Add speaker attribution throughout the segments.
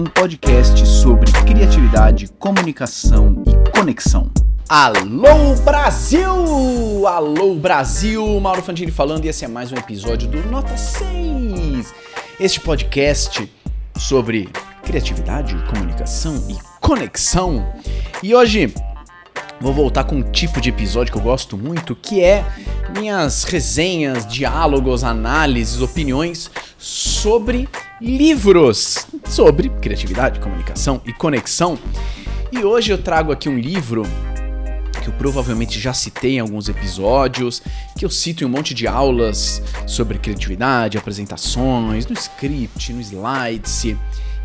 Speaker 1: um podcast sobre criatividade, comunicação e conexão.
Speaker 2: Alô Brasil! Alô Brasil! Mauro Fantini falando e esse é mais um episódio do Nota 6. Este podcast sobre criatividade, comunicação e conexão. E hoje vou voltar com um tipo de episódio que eu gosto muito, que é minhas resenhas, diálogos, análises, opiniões sobre livros, sobre criatividade, comunicação e conexão. E hoje eu trago aqui um livro que eu provavelmente já citei em alguns episódios, que eu cito em um monte de aulas sobre criatividade, apresentações, no script, no slides,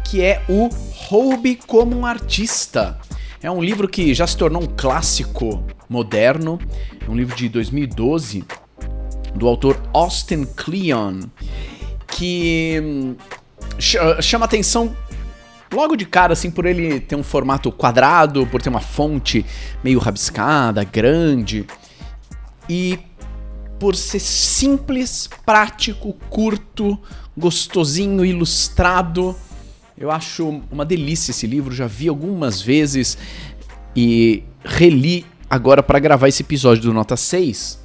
Speaker 2: que é o Roube como um Artista. É um livro que já se tornou um clássico moderno, é um livro de 2012 do autor Austin Kleon, que hum, chama atenção logo de cara, assim, por ele ter um formato quadrado, por ter uma fonte meio rabiscada, grande, e por ser simples, prático, curto, gostosinho, ilustrado. Eu acho uma delícia esse livro, já vi algumas vezes e reli agora para gravar esse episódio do Nota 6,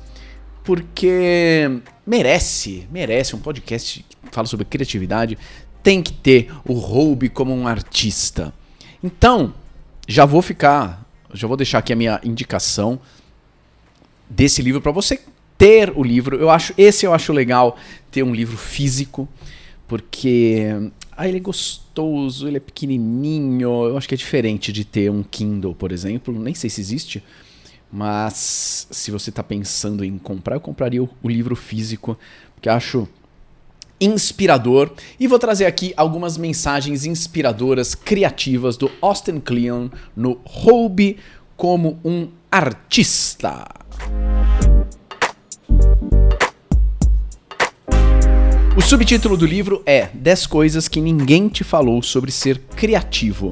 Speaker 2: porque merece, merece um podcast que fala sobre criatividade, tem que ter o Roube como um artista. Então, já vou ficar, já vou deixar aqui a minha indicação desse livro para você ter o livro. Eu acho esse eu acho legal ter um livro físico, porque ah, ele é gostoso, ele é pequenininho. Eu acho que é diferente de ter um Kindle, por exemplo. Nem sei se existe, mas se você está pensando em comprar, eu compraria o, o livro físico, porque acho inspirador e vou trazer aqui algumas mensagens inspiradoras, criativas do Austin Kleon no Hobby como um artista. O subtítulo do livro é 10 coisas que ninguém te falou sobre ser criativo.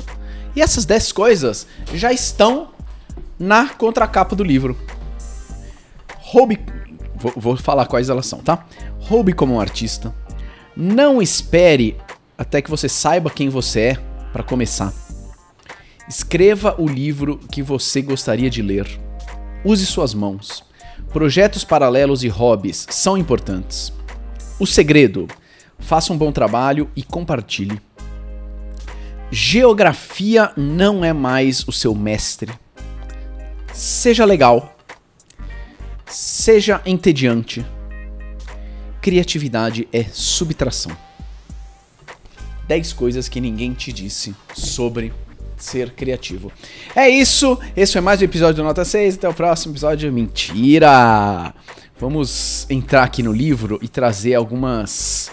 Speaker 2: E essas 10 coisas já estão na contracapa do livro. Hobby. Vou, vou falar quais elas são, tá? Hobby como um artista, não espere até que você saiba quem você é para começar. Escreva o livro que você gostaria de ler. Use suas mãos. Projetos paralelos e hobbies são importantes. O segredo: faça um bom trabalho e compartilhe. Geografia não é mais o seu mestre. Seja legal. Seja entediante criatividade é subtração. 10 coisas que ninguém te disse sobre ser criativo. É isso, esse foi mais um episódio do Nota 6, até o próximo episódio. Mentira! Vamos entrar aqui no livro e trazer algumas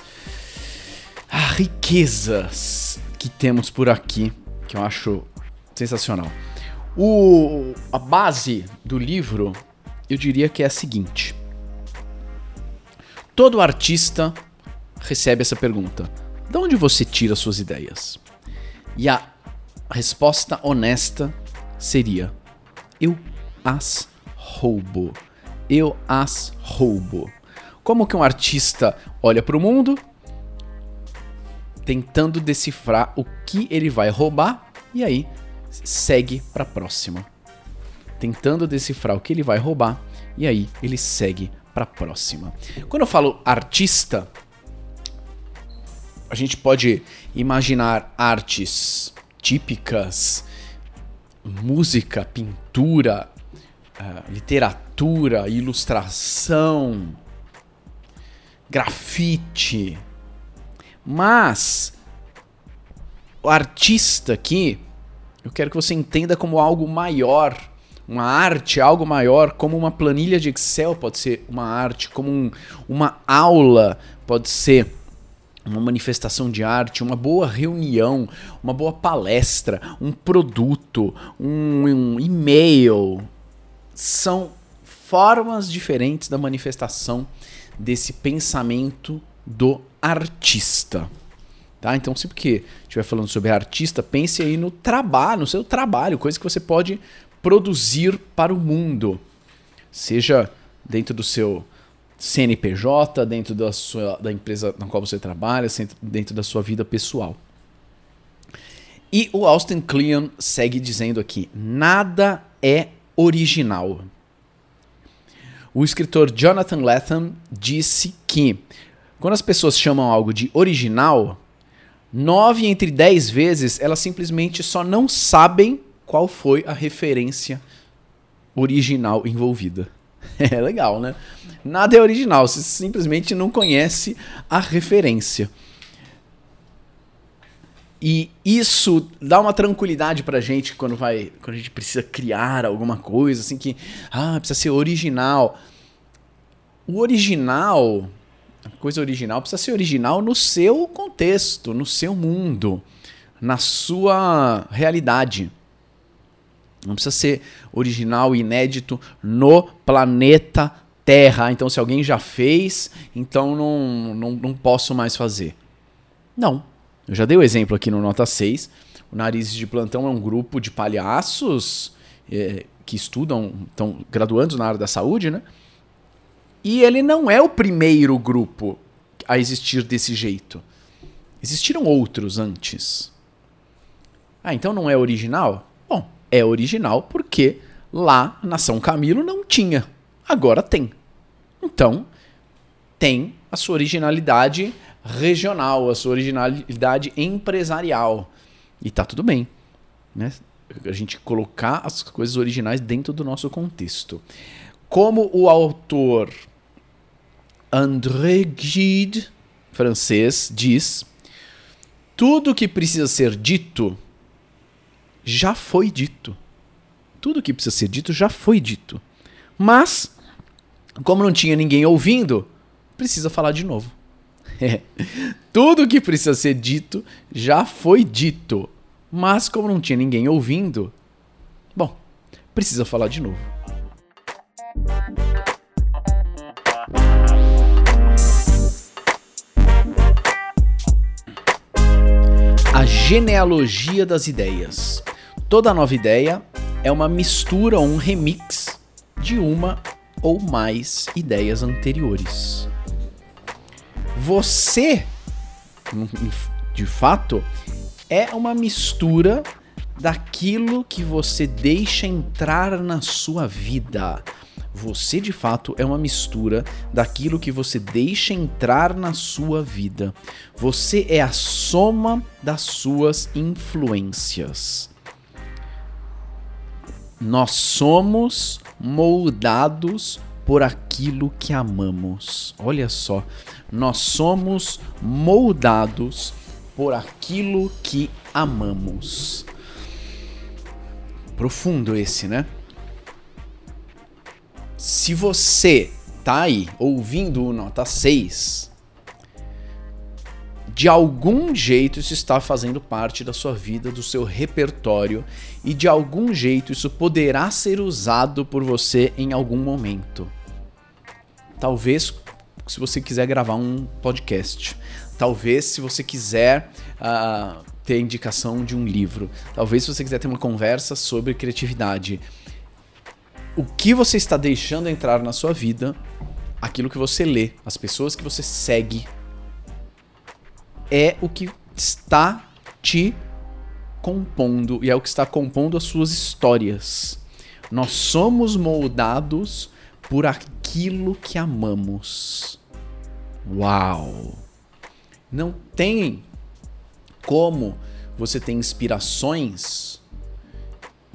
Speaker 2: ah, riquezas que temos por aqui, que eu acho sensacional. O, a base do livro, eu diria que é a seguinte Todo artista recebe essa pergunta: de onde você tira suas ideias? E a resposta honesta seria: eu as roubo. Eu as roubo. Como que um artista olha para o mundo tentando decifrar o que ele vai roubar e aí segue para a próxima. Tentando decifrar o que ele vai roubar e aí ele segue para a próxima. Quando eu falo artista, a gente pode imaginar artes típicas, música, pintura, uh, literatura, ilustração, grafite. Mas o artista aqui, eu quero que você entenda como algo maior uma arte, algo maior, como uma planilha de Excel pode ser uma arte, como um, uma aula pode ser uma manifestação de arte, uma boa reunião, uma boa palestra, um produto, um, um e-mail. São formas diferentes da manifestação desse pensamento do artista. Tá? Então, sempre que estiver falando sobre artista, pense aí no trabalho, no seu trabalho, coisa que você pode produzir para o mundo, seja dentro do seu CNPJ, dentro da, sua, da empresa na qual você trabalha, dentro da sua vida pessoal. E o Austin Kleon segue dizendo aqui: nada é original. O escritor Jonathan Lethem disse que quando as pessoas chamam algo de original, nove entre dez vezes elas simplesmente só não sabem qual foi a referência original envolvida. É legal, né? Nada é original, você simplesmente não conhece a referência. E isso dá uma tranquilidade pra gente quando vai, quando a gente precisa criar alguma coisa assim que, ah, precisa ser original. O original, a coisa original precisa ser original no seu contexto, no seu mundo, na sua realidade. Não precisa ser original inédito no planeta Terra. Então, se alguém já fez, então não, não, não posso mais fazer. Não. Eu já dei o exemplo aqui no Nota 6. O Narizes de Plantão é um grupo de palhaços é, que estudam, estão graduando na área da saúde, né? E ele não é o primeiro grupo a existir desse jeito. Existiram outros antes. Ah, então não é original? Bom, é original porque lá na São Camilo não tinha. Agora tem. Então, tem a sua originalidade regional, a sua originalidade empresarial. E tá tudo bem. Né? A gente colocar as coisas originais dentro do nosso contexto. Como o autor André Gide, francês, diz: tudo que precisa ser dito já foi dito. Tudo que precisa ser dito já foi dito. Mas, como não tinha ninguém ouvindo, precisa falar de novo. Tudo que precisa ser dito já foi dito. Mas, como não tinha ninguém ouvindo, bom, precisa falar de novo. A genealogia das ideias. Toda nova ideia é uma mistura ou um remix de uma ou mais ideias anteriores. Você, de fato, é uma mistura daquilo que você deixa entrar na sua vida. Você de fato é uma mistura daquilo que você deixa entrar na sua vida. Você é a soma das suas influências. Nós somos moldados por aquilo que amamos. Olha só, nós somos moldados por aquilo que amamos. Profundo esse, né? Se você tá aí ouvindo o nota 6, de algum jeito isso está fazendo parte da sua vida, do seu repertório, e de algum jeito isso poderá ser usado por você em algum momento. Talvez se você quiser gravar um podcast, talvez se você quiser uh, ter indicação de um livro, talvez se você quiser ter uma conversa sobre criatividade. O que você está deixando entrar na sua vida, aquilo que você lê, as pessoas que você segue, é o que está te compondo e é o que está compondo as suas histórias. Nós somos moldados por aquilo que amamos. Uau! Não tem como você ter inspirações,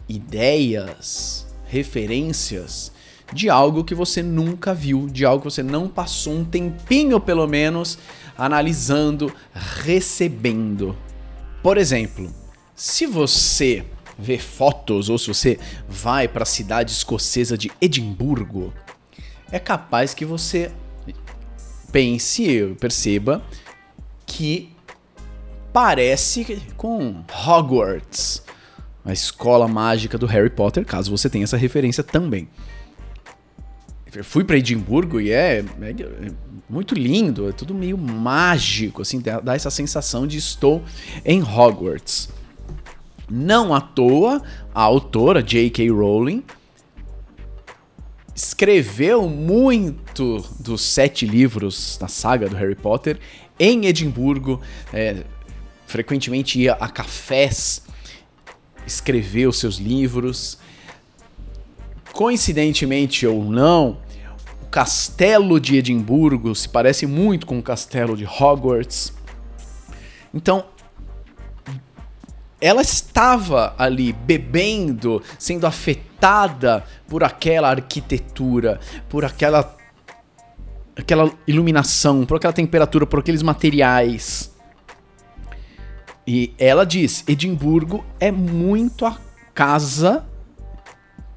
Speaker 2: ideias, referências de algo que você nunca viu, de algo que você não passou um tempinho pelo menos analisando, recebendo. Por exemplo, se você vê fotos ou se você vai para a cidade escocesa de Edimburgo, é capaz que você pense, perceba que parece com Hogwarts, a escola mágica do Harry Potter, caso você tenha essa referência também. Eu fui para Edimburgo e é, é, muito lindo, é tudo meio mágico, assim, dá essa sensação de estou em Hogwarts. Não à toa, a autora J.K. Rowling escreveu muito dos sete livros da saga do Harry Potter em Edimburgo. É, frequentemente ia a cafés escrever os seus livros. Coincidentemente ou não, o castelo de Edimburgo se parece muito com o castelo de Hogwarts. Então, ela estava ali bebendo, sendo afetada por aquela arquitetura, por aquela aquela iluminação, por aquela temperatura, por aqueles materiais. E ela diz: Edimburgo é muito a casa,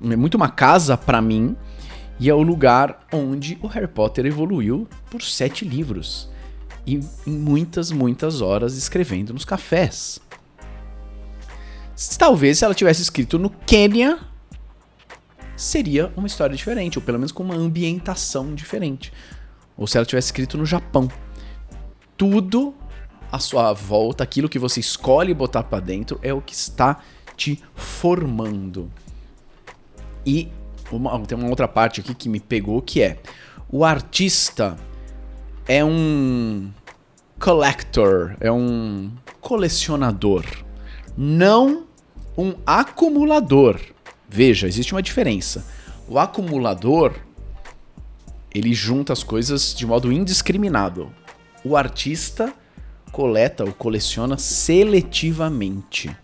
Speaker 2: é muito uma casa para mim, e é o lugar onde o Harry Potter evoluiu por sete livros e muitas, muitas horas escrevendo nos cafés. Talvez se ela tivesse escrito no Quênia, seria uma história diferente, ou pelo menos com uma ambientação diferente. Ou se ela tivesse escrito no Japão. Tudo à sua volta, aquilo que você escolhe botar para dentro, é o que está te formando. E uma, tem uma outra parte aqui que me pegou que é o artista é um collector, é um colecionador, não um acumulador. Veja, existe uma diferença. O acumulador ele junta as coisas de modo indiscriminado. O artista coleta ou coleciona seletivamente.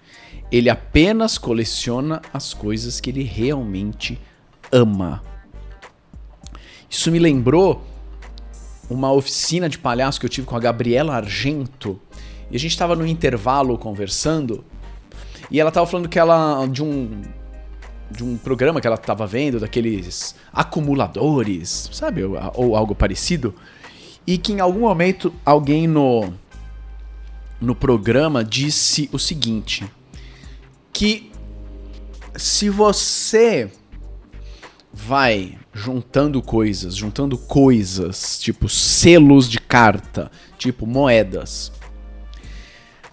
Speaker 2: Ele apenas coleciona as coisas que ele realmente ama. Isso me lembrou uma oficina de palhaço que eu tive com a Gabriela Argento. E a gente estava no intervalo conversando. E ela estava falando que ela. de um. de um programa que ela estava vendo, daqueles acumuladores, sabe? Ou, ou algo parecido. E que em algum momento alguém no. no programa disse o seguinte: que se você vai juntando coisas, juntando coisas, tipo selos de carta, tipo moedas.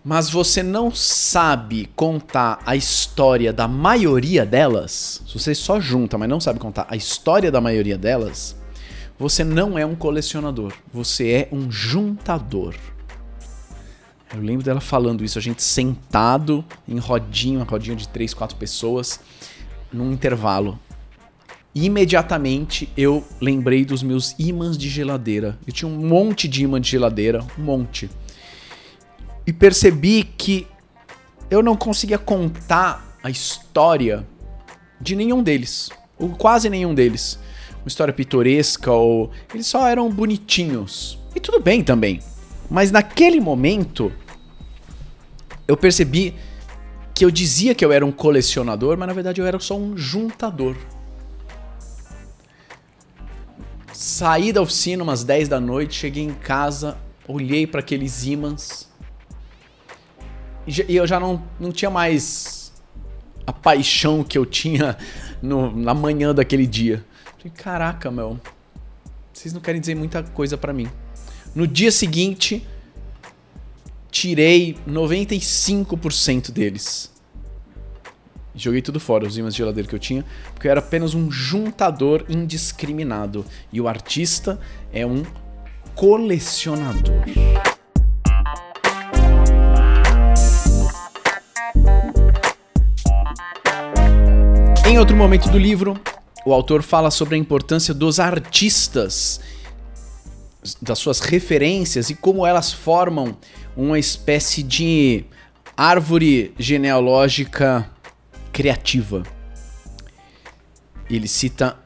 Speaker 2: Mas você não sabe contar a história da maioria delas, se você só junta, mas não sabe contar a história da maioria delas, você não é um colecionador, você é um juntador. Eu lembro dela falando isso, a gente sentado em rodinha, uma rodinha de três, quatro pessoas, num intervalo imediatamente eu lembrei dos meus ímãs de geladeira. Eu tinha um monte de imã de geladeira, um monte. E percebi que eu não conseguia contar a história de nenhum deles, ou quase nenhum deles. Uma história pitoresca ou eles só eram bonitinhos. E tudo bem também. Mas naquele momento eu percebi que eu dizia que eu era um colecionador, mas na verdade eu era só um juntador. Saí da oficina umas 10 da noite, cheguei em casa, olhei para aqueles ímãs e eu já não, não tinha mais a paixão que eu tinha no, na manhã daquele dia. Falei, caraca, meu, vocês não querem dizer muita coisa para mim. No dia seguinte, tirei 95% deles. Joguei tudo fora, os ímãs de geladeira que eu tinha, porque eu era apenas um juntador indiscriminado. E o artista é um colecionador. Em outro momento do livro, o autor fala sobre a importância dos artistas, das suas referências e como elas formam uma espécie de árvore genealógica criativa. Ele cita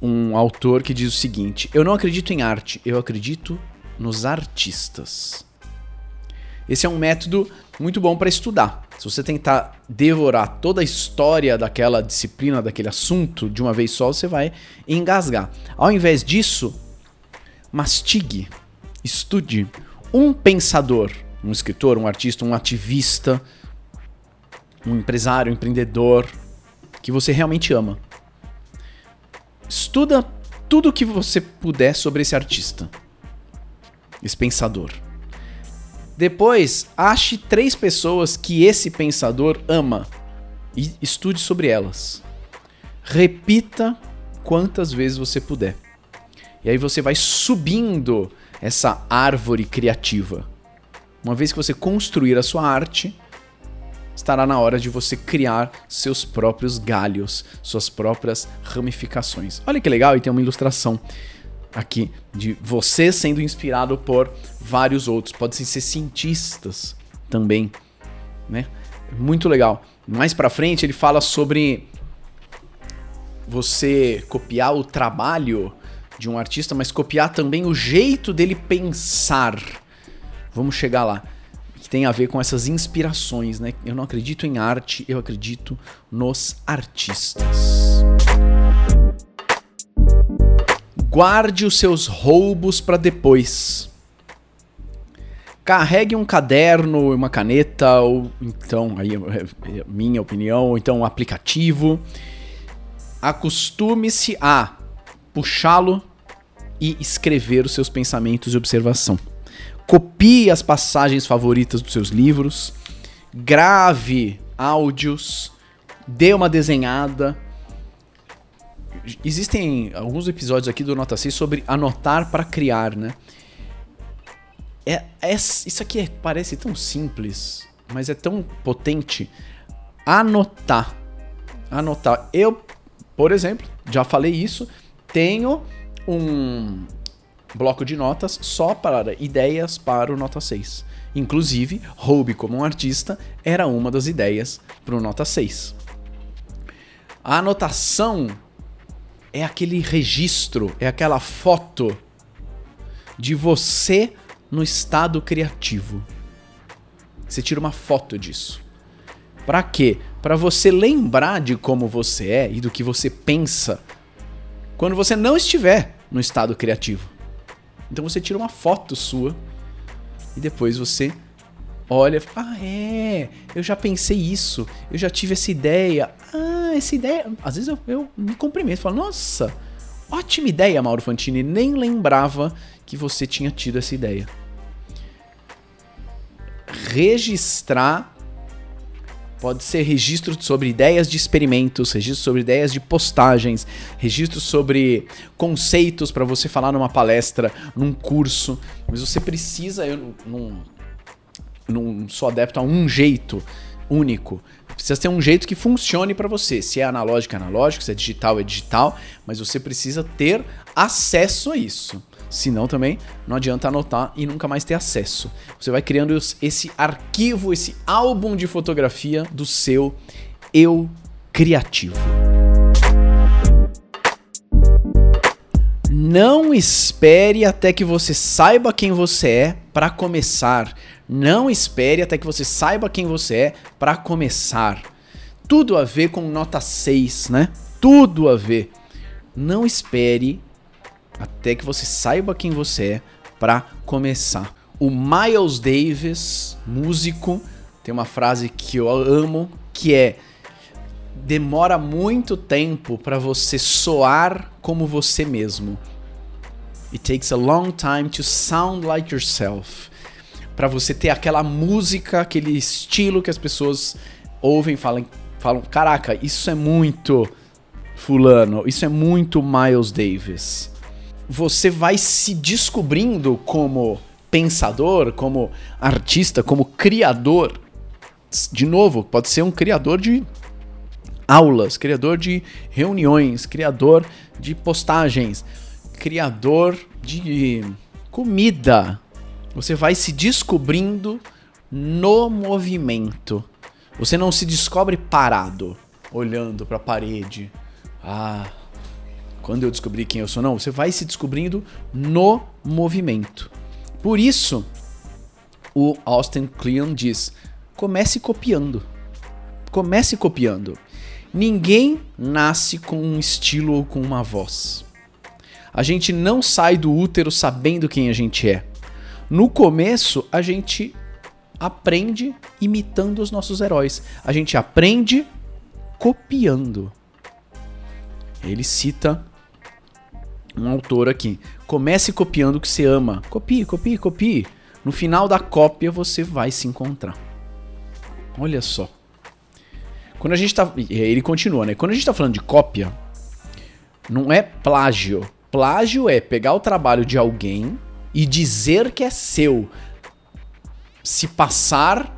Speaker 2: um autor que diz o seguinte: Eu não acredito em arte, eu acredito nos artistas. Esse é um método muito bom para estudar. Se você tentar devorar toda a história daquela disciplina, daquele assunto de uma vez só, você vai engasgar. Ao invés disso, mastigue, estude um pensador, um escritor, um artista, um ativista, um empresário, um empreendedor que você realmente ama. Estuda tudo o que você puder sobre esse artista, esse pensador. Depois, ache três pessoas que esse pensador ama e estude sobre elas. Repita quantas vezes você puder. E aí você vai subindo essa árvore criativa. Uma vez que você construir a sua arte, estará na hora de você criar seus próprios galhos, suas próprias ramificações. Olha que legal, e tem uma ilustração aqui de você sendo inspirado por vários outros. Podem ser cientistas também, né? Muito legal. Mais para frente ele fala sobre você copiar o trabalho de um artista, mas copiar também o jeito dele pensar. Vamos chegar lá. Que tem a ver com essas inspirações, né? Eu não acredito em arte, eu acredito nos artistas. Guarde os seus roubos para depois. Carregue um caderno, uma caneta, ou então, aí é, é minha opinião, ou então um aplicativo. Acostume-se a puxá-lo e escrever os seus pensamentos e observação. Copie as passagens favoritas dos seus livros, grave áudios, dê uma desenhada, existem alguns episódios aqui do Nota 6 sobre anotar para criar, né? É, é, isso aqui é, parece tão simples, mas é tão potente. Anotar. Anotar. Eu, por exemplo, já falei isso, tenho um bloco de notas só para ideias para o Nota 6. Inclusive, Roube como um artista era uma das ideias para o Nota 6. A anotação é aquele registro, é aquela foto de você no estado criativo. Você tira uma foto disso. Para quê? Para você lembrar de como você é e do que você pensa quando você não estiver no estado criativo. Então você tira uma foto sua e depois você olha, ah é, eu já pensei isso, eu já tive essa ideia, ah, essa ideia, às vezes eu, eu me cumprimento, falo, nossa, ótima ideia, Mauro Fantini, nem lembrava que você tinha tido essa ideia. Registrar pode ser registro sobre ideias de experimentos, registro sobre ideias de postagens, registro sobre conceitos para você falar numa palestra, num curso. Mas você precisa, eu não, não sou adepto a um jeito único. Precisa ter um jeito que funcione para você. Se é analógico, é analógico, se é digital, é digital, mas você precisa ter acesso a isso. Senão também não adianta anotar e nunca mais ter acesso. Você vai criando esse arquivo, esse álbum de fotografia do seu eu criativo. Não espere até que você saiba quem você é para começar. Não espere até que você saiba quem você é para começar. Tudo a ver com nota 6, né? Tudo a ver. Não espere até que você saiba quem você é para começar. O Miles Davis, músico, tem uma frase que eu amo, que é demora muito tempo para você soar como você mesmo. It takes a long time to sound like yourself para você ter aquela música, aquele estilo que as pessoas ouvem falam, falam: caraca, isso é muito Fulano, isso é muito Miles Davis. Você vai se descobrindo como pensador, como artista, como criador. De novo, pode ser um criador de aulas, criador de reuniões, criador de postagens, criador de comida, você vai se descobrindo no movimento. Você não se descobre parado, olhando para a parede. Ah, quando eu descobri quem eu sou, não. Você vai se descobrindo no movimento. Por isso, o Austin Kleon diz: comece copiando. Comece copiando. Ninguém nasce com um estilo ou com uma voz. A gente não sai do útero sabendo quem a gente é. No começo, a gente aprende imitando os nossos heróis. A gente aprende copiando. Ele cita um autor aqui. Comece copiando o que você ama. Copie, copie, copie. No final da cópia você vai se encontrar. Olha só. Quando a gente tá. Ele continua, né? Quando a gente tá falando de cópia, não é plágio. Plágio é pegar o trabalho de alguém e dizer que é seu, se passar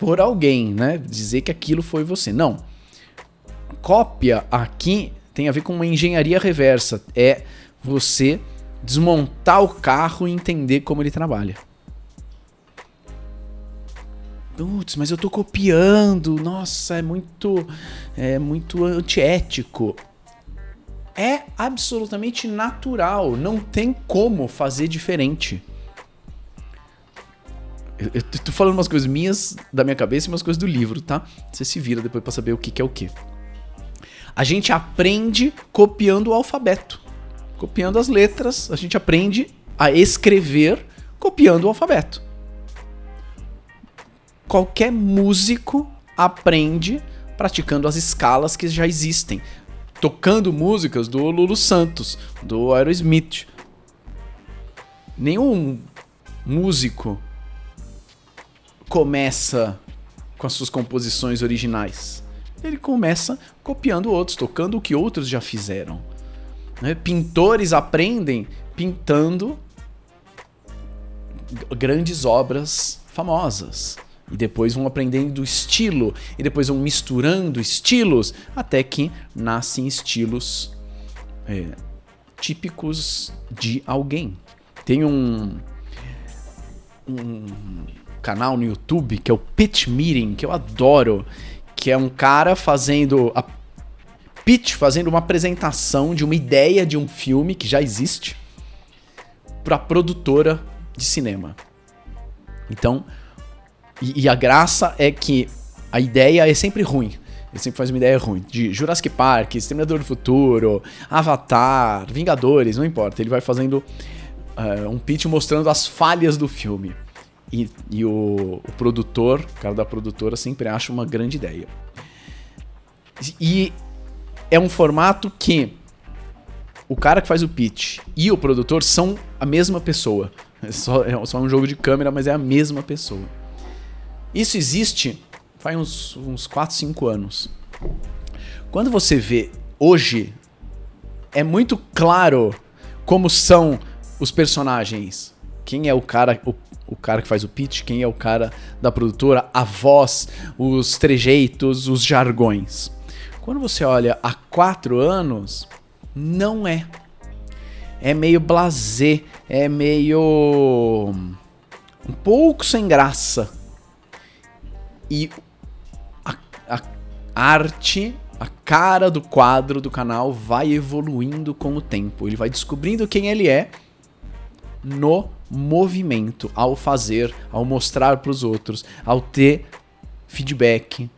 Speaker 2: por alguém, né? Dizer que aquilo foi você. Não. Cópia aqui tem a ver com uma engenharia reversa. É você desmontar o carro e entender como ele trabalha. Putz, mas eu tô copiando. Nossa, é muito é muito antiético. É absolutamente natural, não tem como fazer diferente. Eu, eu tô falando umas coisas minhas da minha cabeça e umas coisas do livro, tá? Você se vira depois para saber o que, que é o que. A gente aprende copiando o alfabeto. Copiando as letras, a gente aprende a escrever copiando o alfabeto. Qualquer músico aprende praticando as escalas que já existem, tocando músicas do Lulu Santos, do Aerosmith. Nenhum músico começa com as suas composições originais. Ele começa copiando outros, tocando o que outros já fizeram. Né? Pintores aprendem pintando grandes obras famosas. E depois vão aprendendo estilo, e depois vão misturando estilos, até que nascem estilos é, típicos de alguém. Tem um, um canal no YouTube que é o Pitch Meeting, que eu adoro, que é um cara fazendo a pitch, fazendo uma apresentação de uma ideia de um filme que já existe para produtora de cinema. Então, e, e, a graça é que a ideia é sempre ruim. Ele sempre faz uma ideia ruim. De Jurassic Park, Exterminador do Futuro, Avatar, Vingadores, não importa. Ele vai fazendo uh, um pitch mostrando as falhas do filme. E, e o, o, produtor, o cara da produtora, sempre acha uma grande ideia. E é um formato que o cara que faz o pitch e o produtor são a mesma pessoa. É só, é só um jogo de câmera, mas é a mesma pessoa. Isso existe faz uns, uns 4, 5 anos. Quando você vê hoje, é muito claro como são os personagens. Quem é o cara, o, o cara que faz o pitch, quem é o cara da produtora, a voz, os trejeitos, os jargões. Quando você olha há quatro anos, não é. É meio blasé, é meio. um pouco sem graça e a, a arte, a cara do quadro do canal vai evoluindo com o tempo. Ele vai descobrindo quem ele é no movimento, ao fazer, ao mostrar para os outros, ao ter feedback.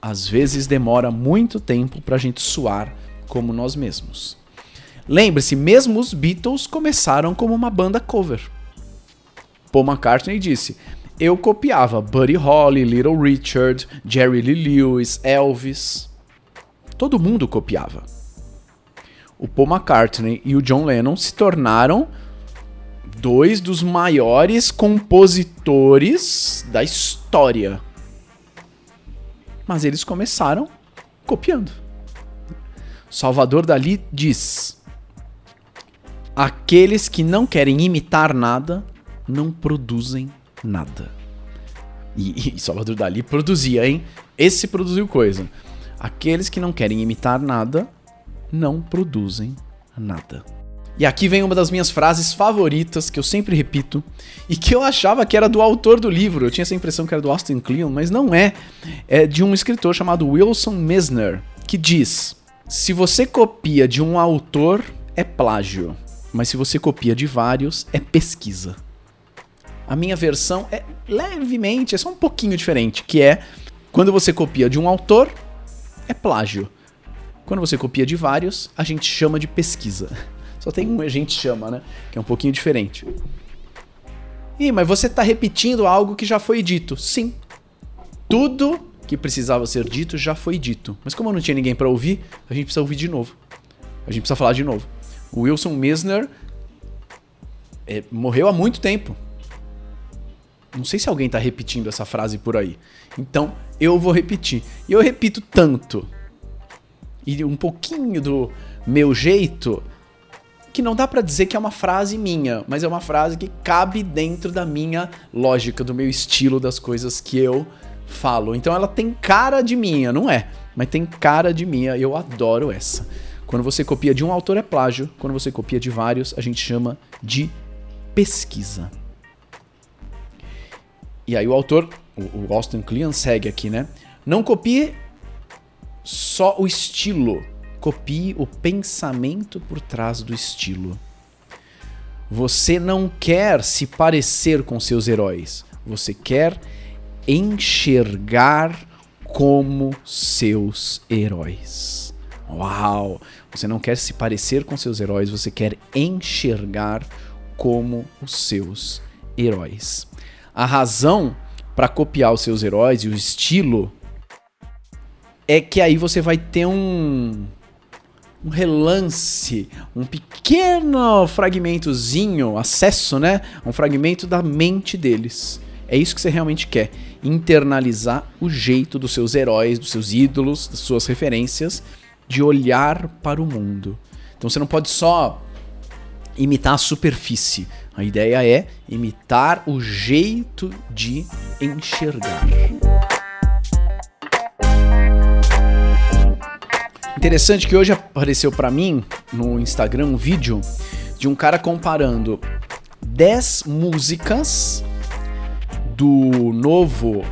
Speaker 2: Às vezes demora muito tempo para a gente suar como nós mesmos. Lembre-se, mesmo os Beatles começaram como uma banda cover. Paul McCartney disse: eu copiava Buddy Holly, Little Richard, Jerry Lee Lewis, Elvis. Todo mundo copiava. O Paul McCartney e o John Lennon se tornaram dois dos maiores compositores da história. Mas eles começaram copiando. Salvador Dali diz: Aqueles que não querem imitar nada não produzem nada. E, e Salvador Dali produzia, hein? Esse produziu coisa. Aqueles que não querem imitar nada não produzem nada. E aqui vem uma das minhas frases favoritas que eu sempre repito e que eu achava que era do autor do livro. Eu tinha essa impressão que era do Austin Kleon, mas não é. É de um escritor chamado Wilson Misner, que diz: Se você copia de um autor, é plágio, mas se você copia de vários, é pesquisa. A minha versão é levemente, é só um pouquinho diferente, que é quando você copia de um autor, é plágio. Quando você copia de vários, a gente chama de pesquisa. Só tem um a gente chama, né? Que é um pouquinho diferente. Ih, mas você está repetindo algo que já foi dito. Sim. Tudo que precisava ser dito já foi dito. Mas como não tinha ninguém para ouvir, a gente precisa ouvir de novo. A gente precisa falar de novo. O Wilson Misner é, morreu há muito tempo. Não sei se alguém tá repetindo essa frase por aí. Então, eu vou repetir. E eu repito tanto. E um pouquinho do meu jeito que não dá para dizer que é uma frase minha, mas é uma frase que cabe dentro da minha lógica, do meu estilo, das coisas que eu falo. Então ela tem cara de minha, não é? Mas tem cara de minha, eu adoro essa. Quando você copia de um autor é plágio, quando você copia de vários, a gente chama de pesquisa. E aí o autor, o Austin Kleon segue aqui, né? Não copie só o estilo, copie o pensamento por trás do estilo. Você não quer se parecer com seus heróis, você quer enxergar como seus heróis. Uau! Você não quer se parecer com seus heróis, você quer enxergar como os seus heróis. A razão para copiar os seus heróis e o estilo é que aí você vai ter um um relance, um pequeno fragmentozinho, acesso, né? Um fragmento da mente deles. É isso que você realmente quer. Internalizar o jeito dos seus heróis, dos seus ídolos, das suas referências, de olhar para o mundo. Então você não pode só imitar a superfície. A ideia é imitar o jeito de enxergar. Interessante que hoje apareceu para mim no Instagram um vídeo de um cara comparando 10 músicas do novo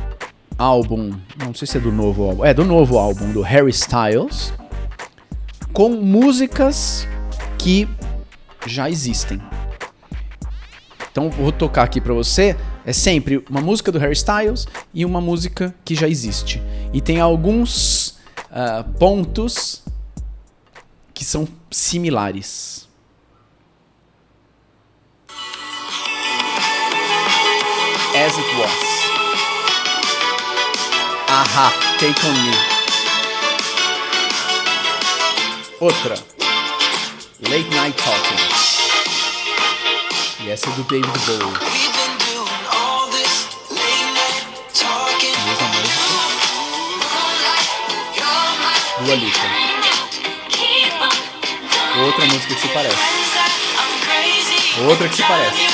Speaker 2: álbum, não sei se é do novo álbum, é do novo álbum do Harry Styles com músicas que já existem. Então vou tocar aqui para você, é sempre uma música do Harry Styles e uma música que já existe. E tem alguns uh, pontos que são similares. As It Was. Aha, Take On Me. Outra. Late Night Talking. E essa é do David Bowie. Mesma música. Dua Lipa. Outra música que se parece. Outra que se parece.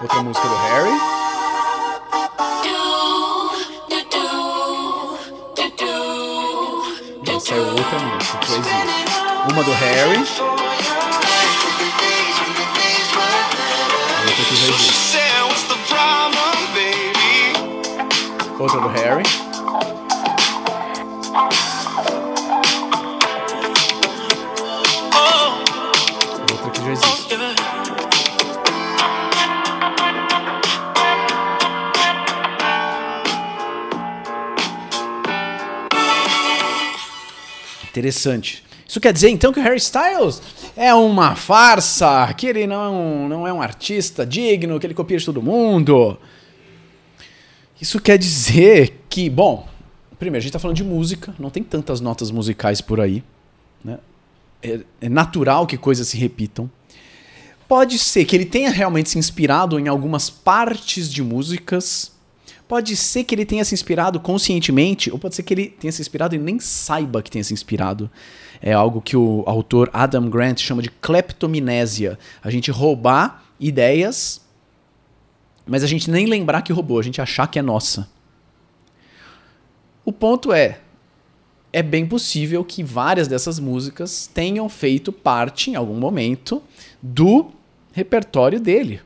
Speaker 2: Outra música do Harry. Essa é outra música existe. Uma do Harry. Outra que já existe. Outra do Harry. Outra que já existe. Interessante. Isso quer dizer então que o Harry Styles é uma farsa, que ele não, não é um artista digno, que ele copia de todo mundo. Isso quer dizer que, bom, primeiro, a gente está falando de música, não tem tantas notas musicais por aí. Né? É, é natural que coisas se repitam. Pode ser que ele tenha realmente se inspirado em algumas partes de músicas. Pode ser que ele tenha se inspirado conscientemente, ou pode ser que ele tenha se inspirado e nem saiba que tenha se inspirado. É algo que o autor Adam Grant chama de kleptominésia. A gente roubar ideias, mas a gente nem lembrar que roubou, a gente achar que é nossa. O ponto é, é bem possível que várias dessas músicas tenham feito parte, em algum momento, do repertório dele.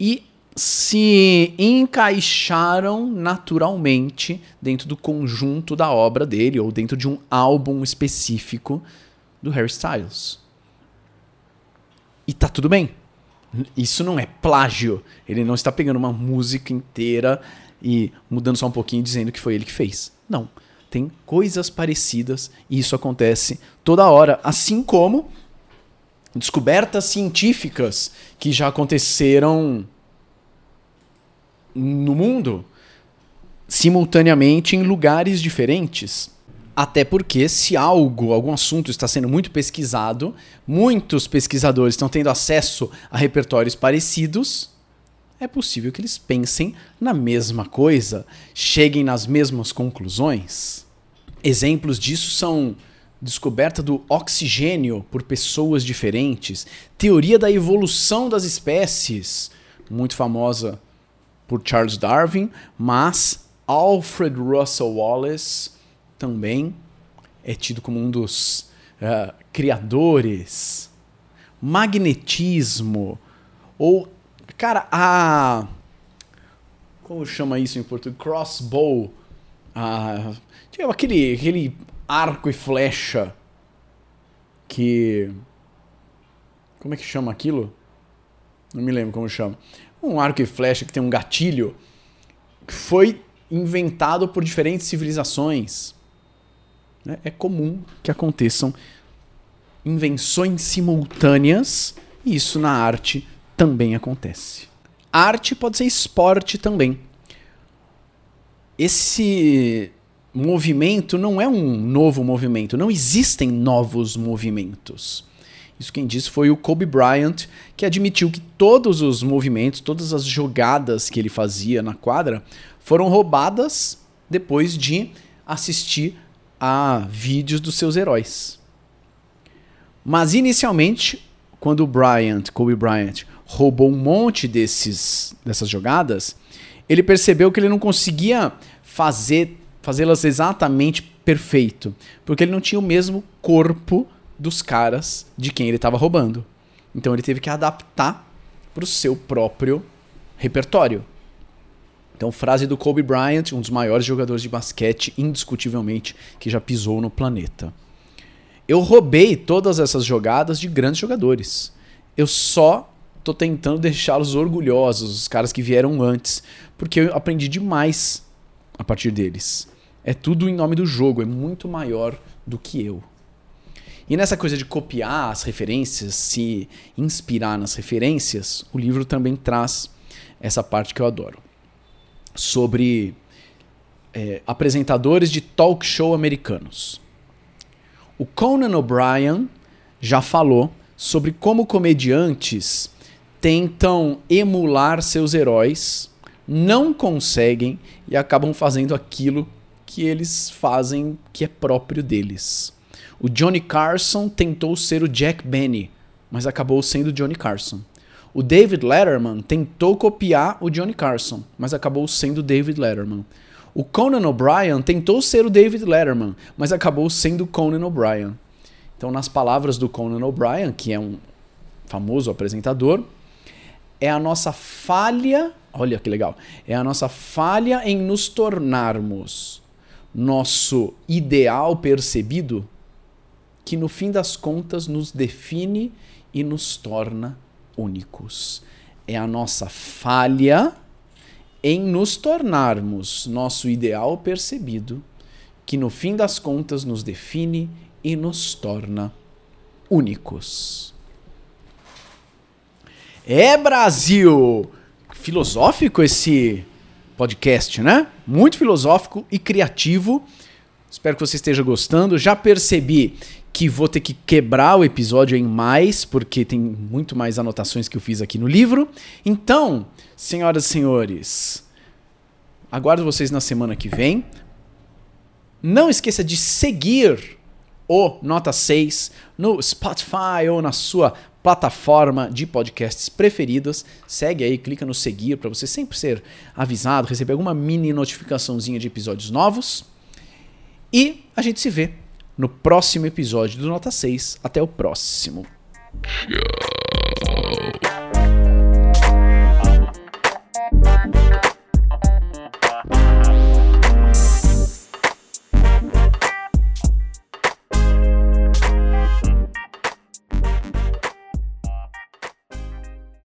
Speaker 2: E se encaixaram naturalmente dentro do conjunto da obra dele ou dentro de um álbum específico do Harry Styles. E tá tudo bem. Isso não é plágio. Ele não está pegando uma música inteira e mudando só um pouquinho dizendo que foi ele que fez. Não. Tem coisas parecidas e isso acontece toda hora, assim como descobertas científicas que já aconteceram no mundo simultaneamente em lugares diferentes. Até porque, se algo, algum assunto está sendo muito pesquisado, muitos pesquisadores estão tendo acesso a repertórios parecidos, é possível que eles pensem na mesma coisa, cheguem nas mesmas conclusões. Exemplos disso são descoberta do oxigênio por pessoas diferentes, teoria da evolução das espécies, muito famosa por Charles Darwin, mas Alfred Russel Wallace também é tido como um dos uh, criadores. Magnetismo, ou, cara, a. Como chama isso em português? Crossbow. A, tipo, aquele, aquele arco e flecha que. Como é que chama aquilo? Não me lembro como chama. Um arco e flecha que tem um gatilho foi inventado por diferentes civilizações. Né? É comum que aconteçam invenções simultâneas e isso na arte também acontece. arte pode ser esporte também. Esse movimento não é um novo movimento, não existem novos movimentos. Isso quem disse foi o Kobe Bryant, que admitiu que todos os movimentos, todas as jogadas que ele fazia na quadra foram roubadas depois de assistir a vídeos dos seus heróis. Mas inicialmente, quando o Bryant, Kobe Bryant, roubou um monte desses, dessas jogadas, ele percebeu que ele não conseguia fazer fazê-las exatamente perfeito, porque ele não tinha o mesmo corpo dos caras de quem ele estava roubando. Então ele teve que adaptar para o seu próprio repertório. Então, frase do Kobe Bryant, um dos maiores jogadores de basquete, indiscutivelmente, que já pisou no planeta. Eu roubei todas essas jogadas de grandes jogadores. Eu só tô tentando deixá-los orgulhosos, os caras que vieram antes, porque eu aprendi demais a partir deles. É tudo em nome do jogo, é muito maior do que eu. E nessa coisa de copiar as referências, se inspirar nas referências, o livro também traz essa parte que eu adoro. Sobre é, apresentadores de talk show americanos. O Conan O'Brien já falou sobre como comediantes tentam emular seus heróis, não conseguem e acabam fazendo aquilo que eles fazem que é próprio deles. O Johnny Carson tentou ser o Jack Benny, mas acabou sendo o Johnny Carson. O David Letterman tentou copiar o Johnny Carson, mas acabou sendo o David Letterman. O Conan O'Brien tentou ser o David Letterman, mas acabou sendo o Conan O'Brien. Então, nas palavras do Conan O'Brien, que é um famoso apresentador, é a nossa falha, olha que legal, é a nossa falha em nos tornarmos nosso ideal percebido que no fim das contas nos define e nos torna únicos. É a nossa falha em nos tornarmos nosso ideal percebido que no fim das contas nos define e nos torna únicos. É Brasil! Filosófico esse podcast, né? Muito filosófico e criativo. Espero que você esteja gostando. Já percebi que vou ter que quebrar o episódio em mais, porque tem muito mais anotações que eu fiz aqui no livro. Então, senhoras e senhores, aguardo vocês na semana que vem. Não esqueça de seguir o Nota 6 no Spotify ou na sua plataforma de podcasts preferidas. Segue aí, clica no seguir para você sempre ser avisado, receber alguma mini notificaçãozinha de episódios novos. E a gente se vê no próximo episódio do Nota 6. Até o próximo. Yeah.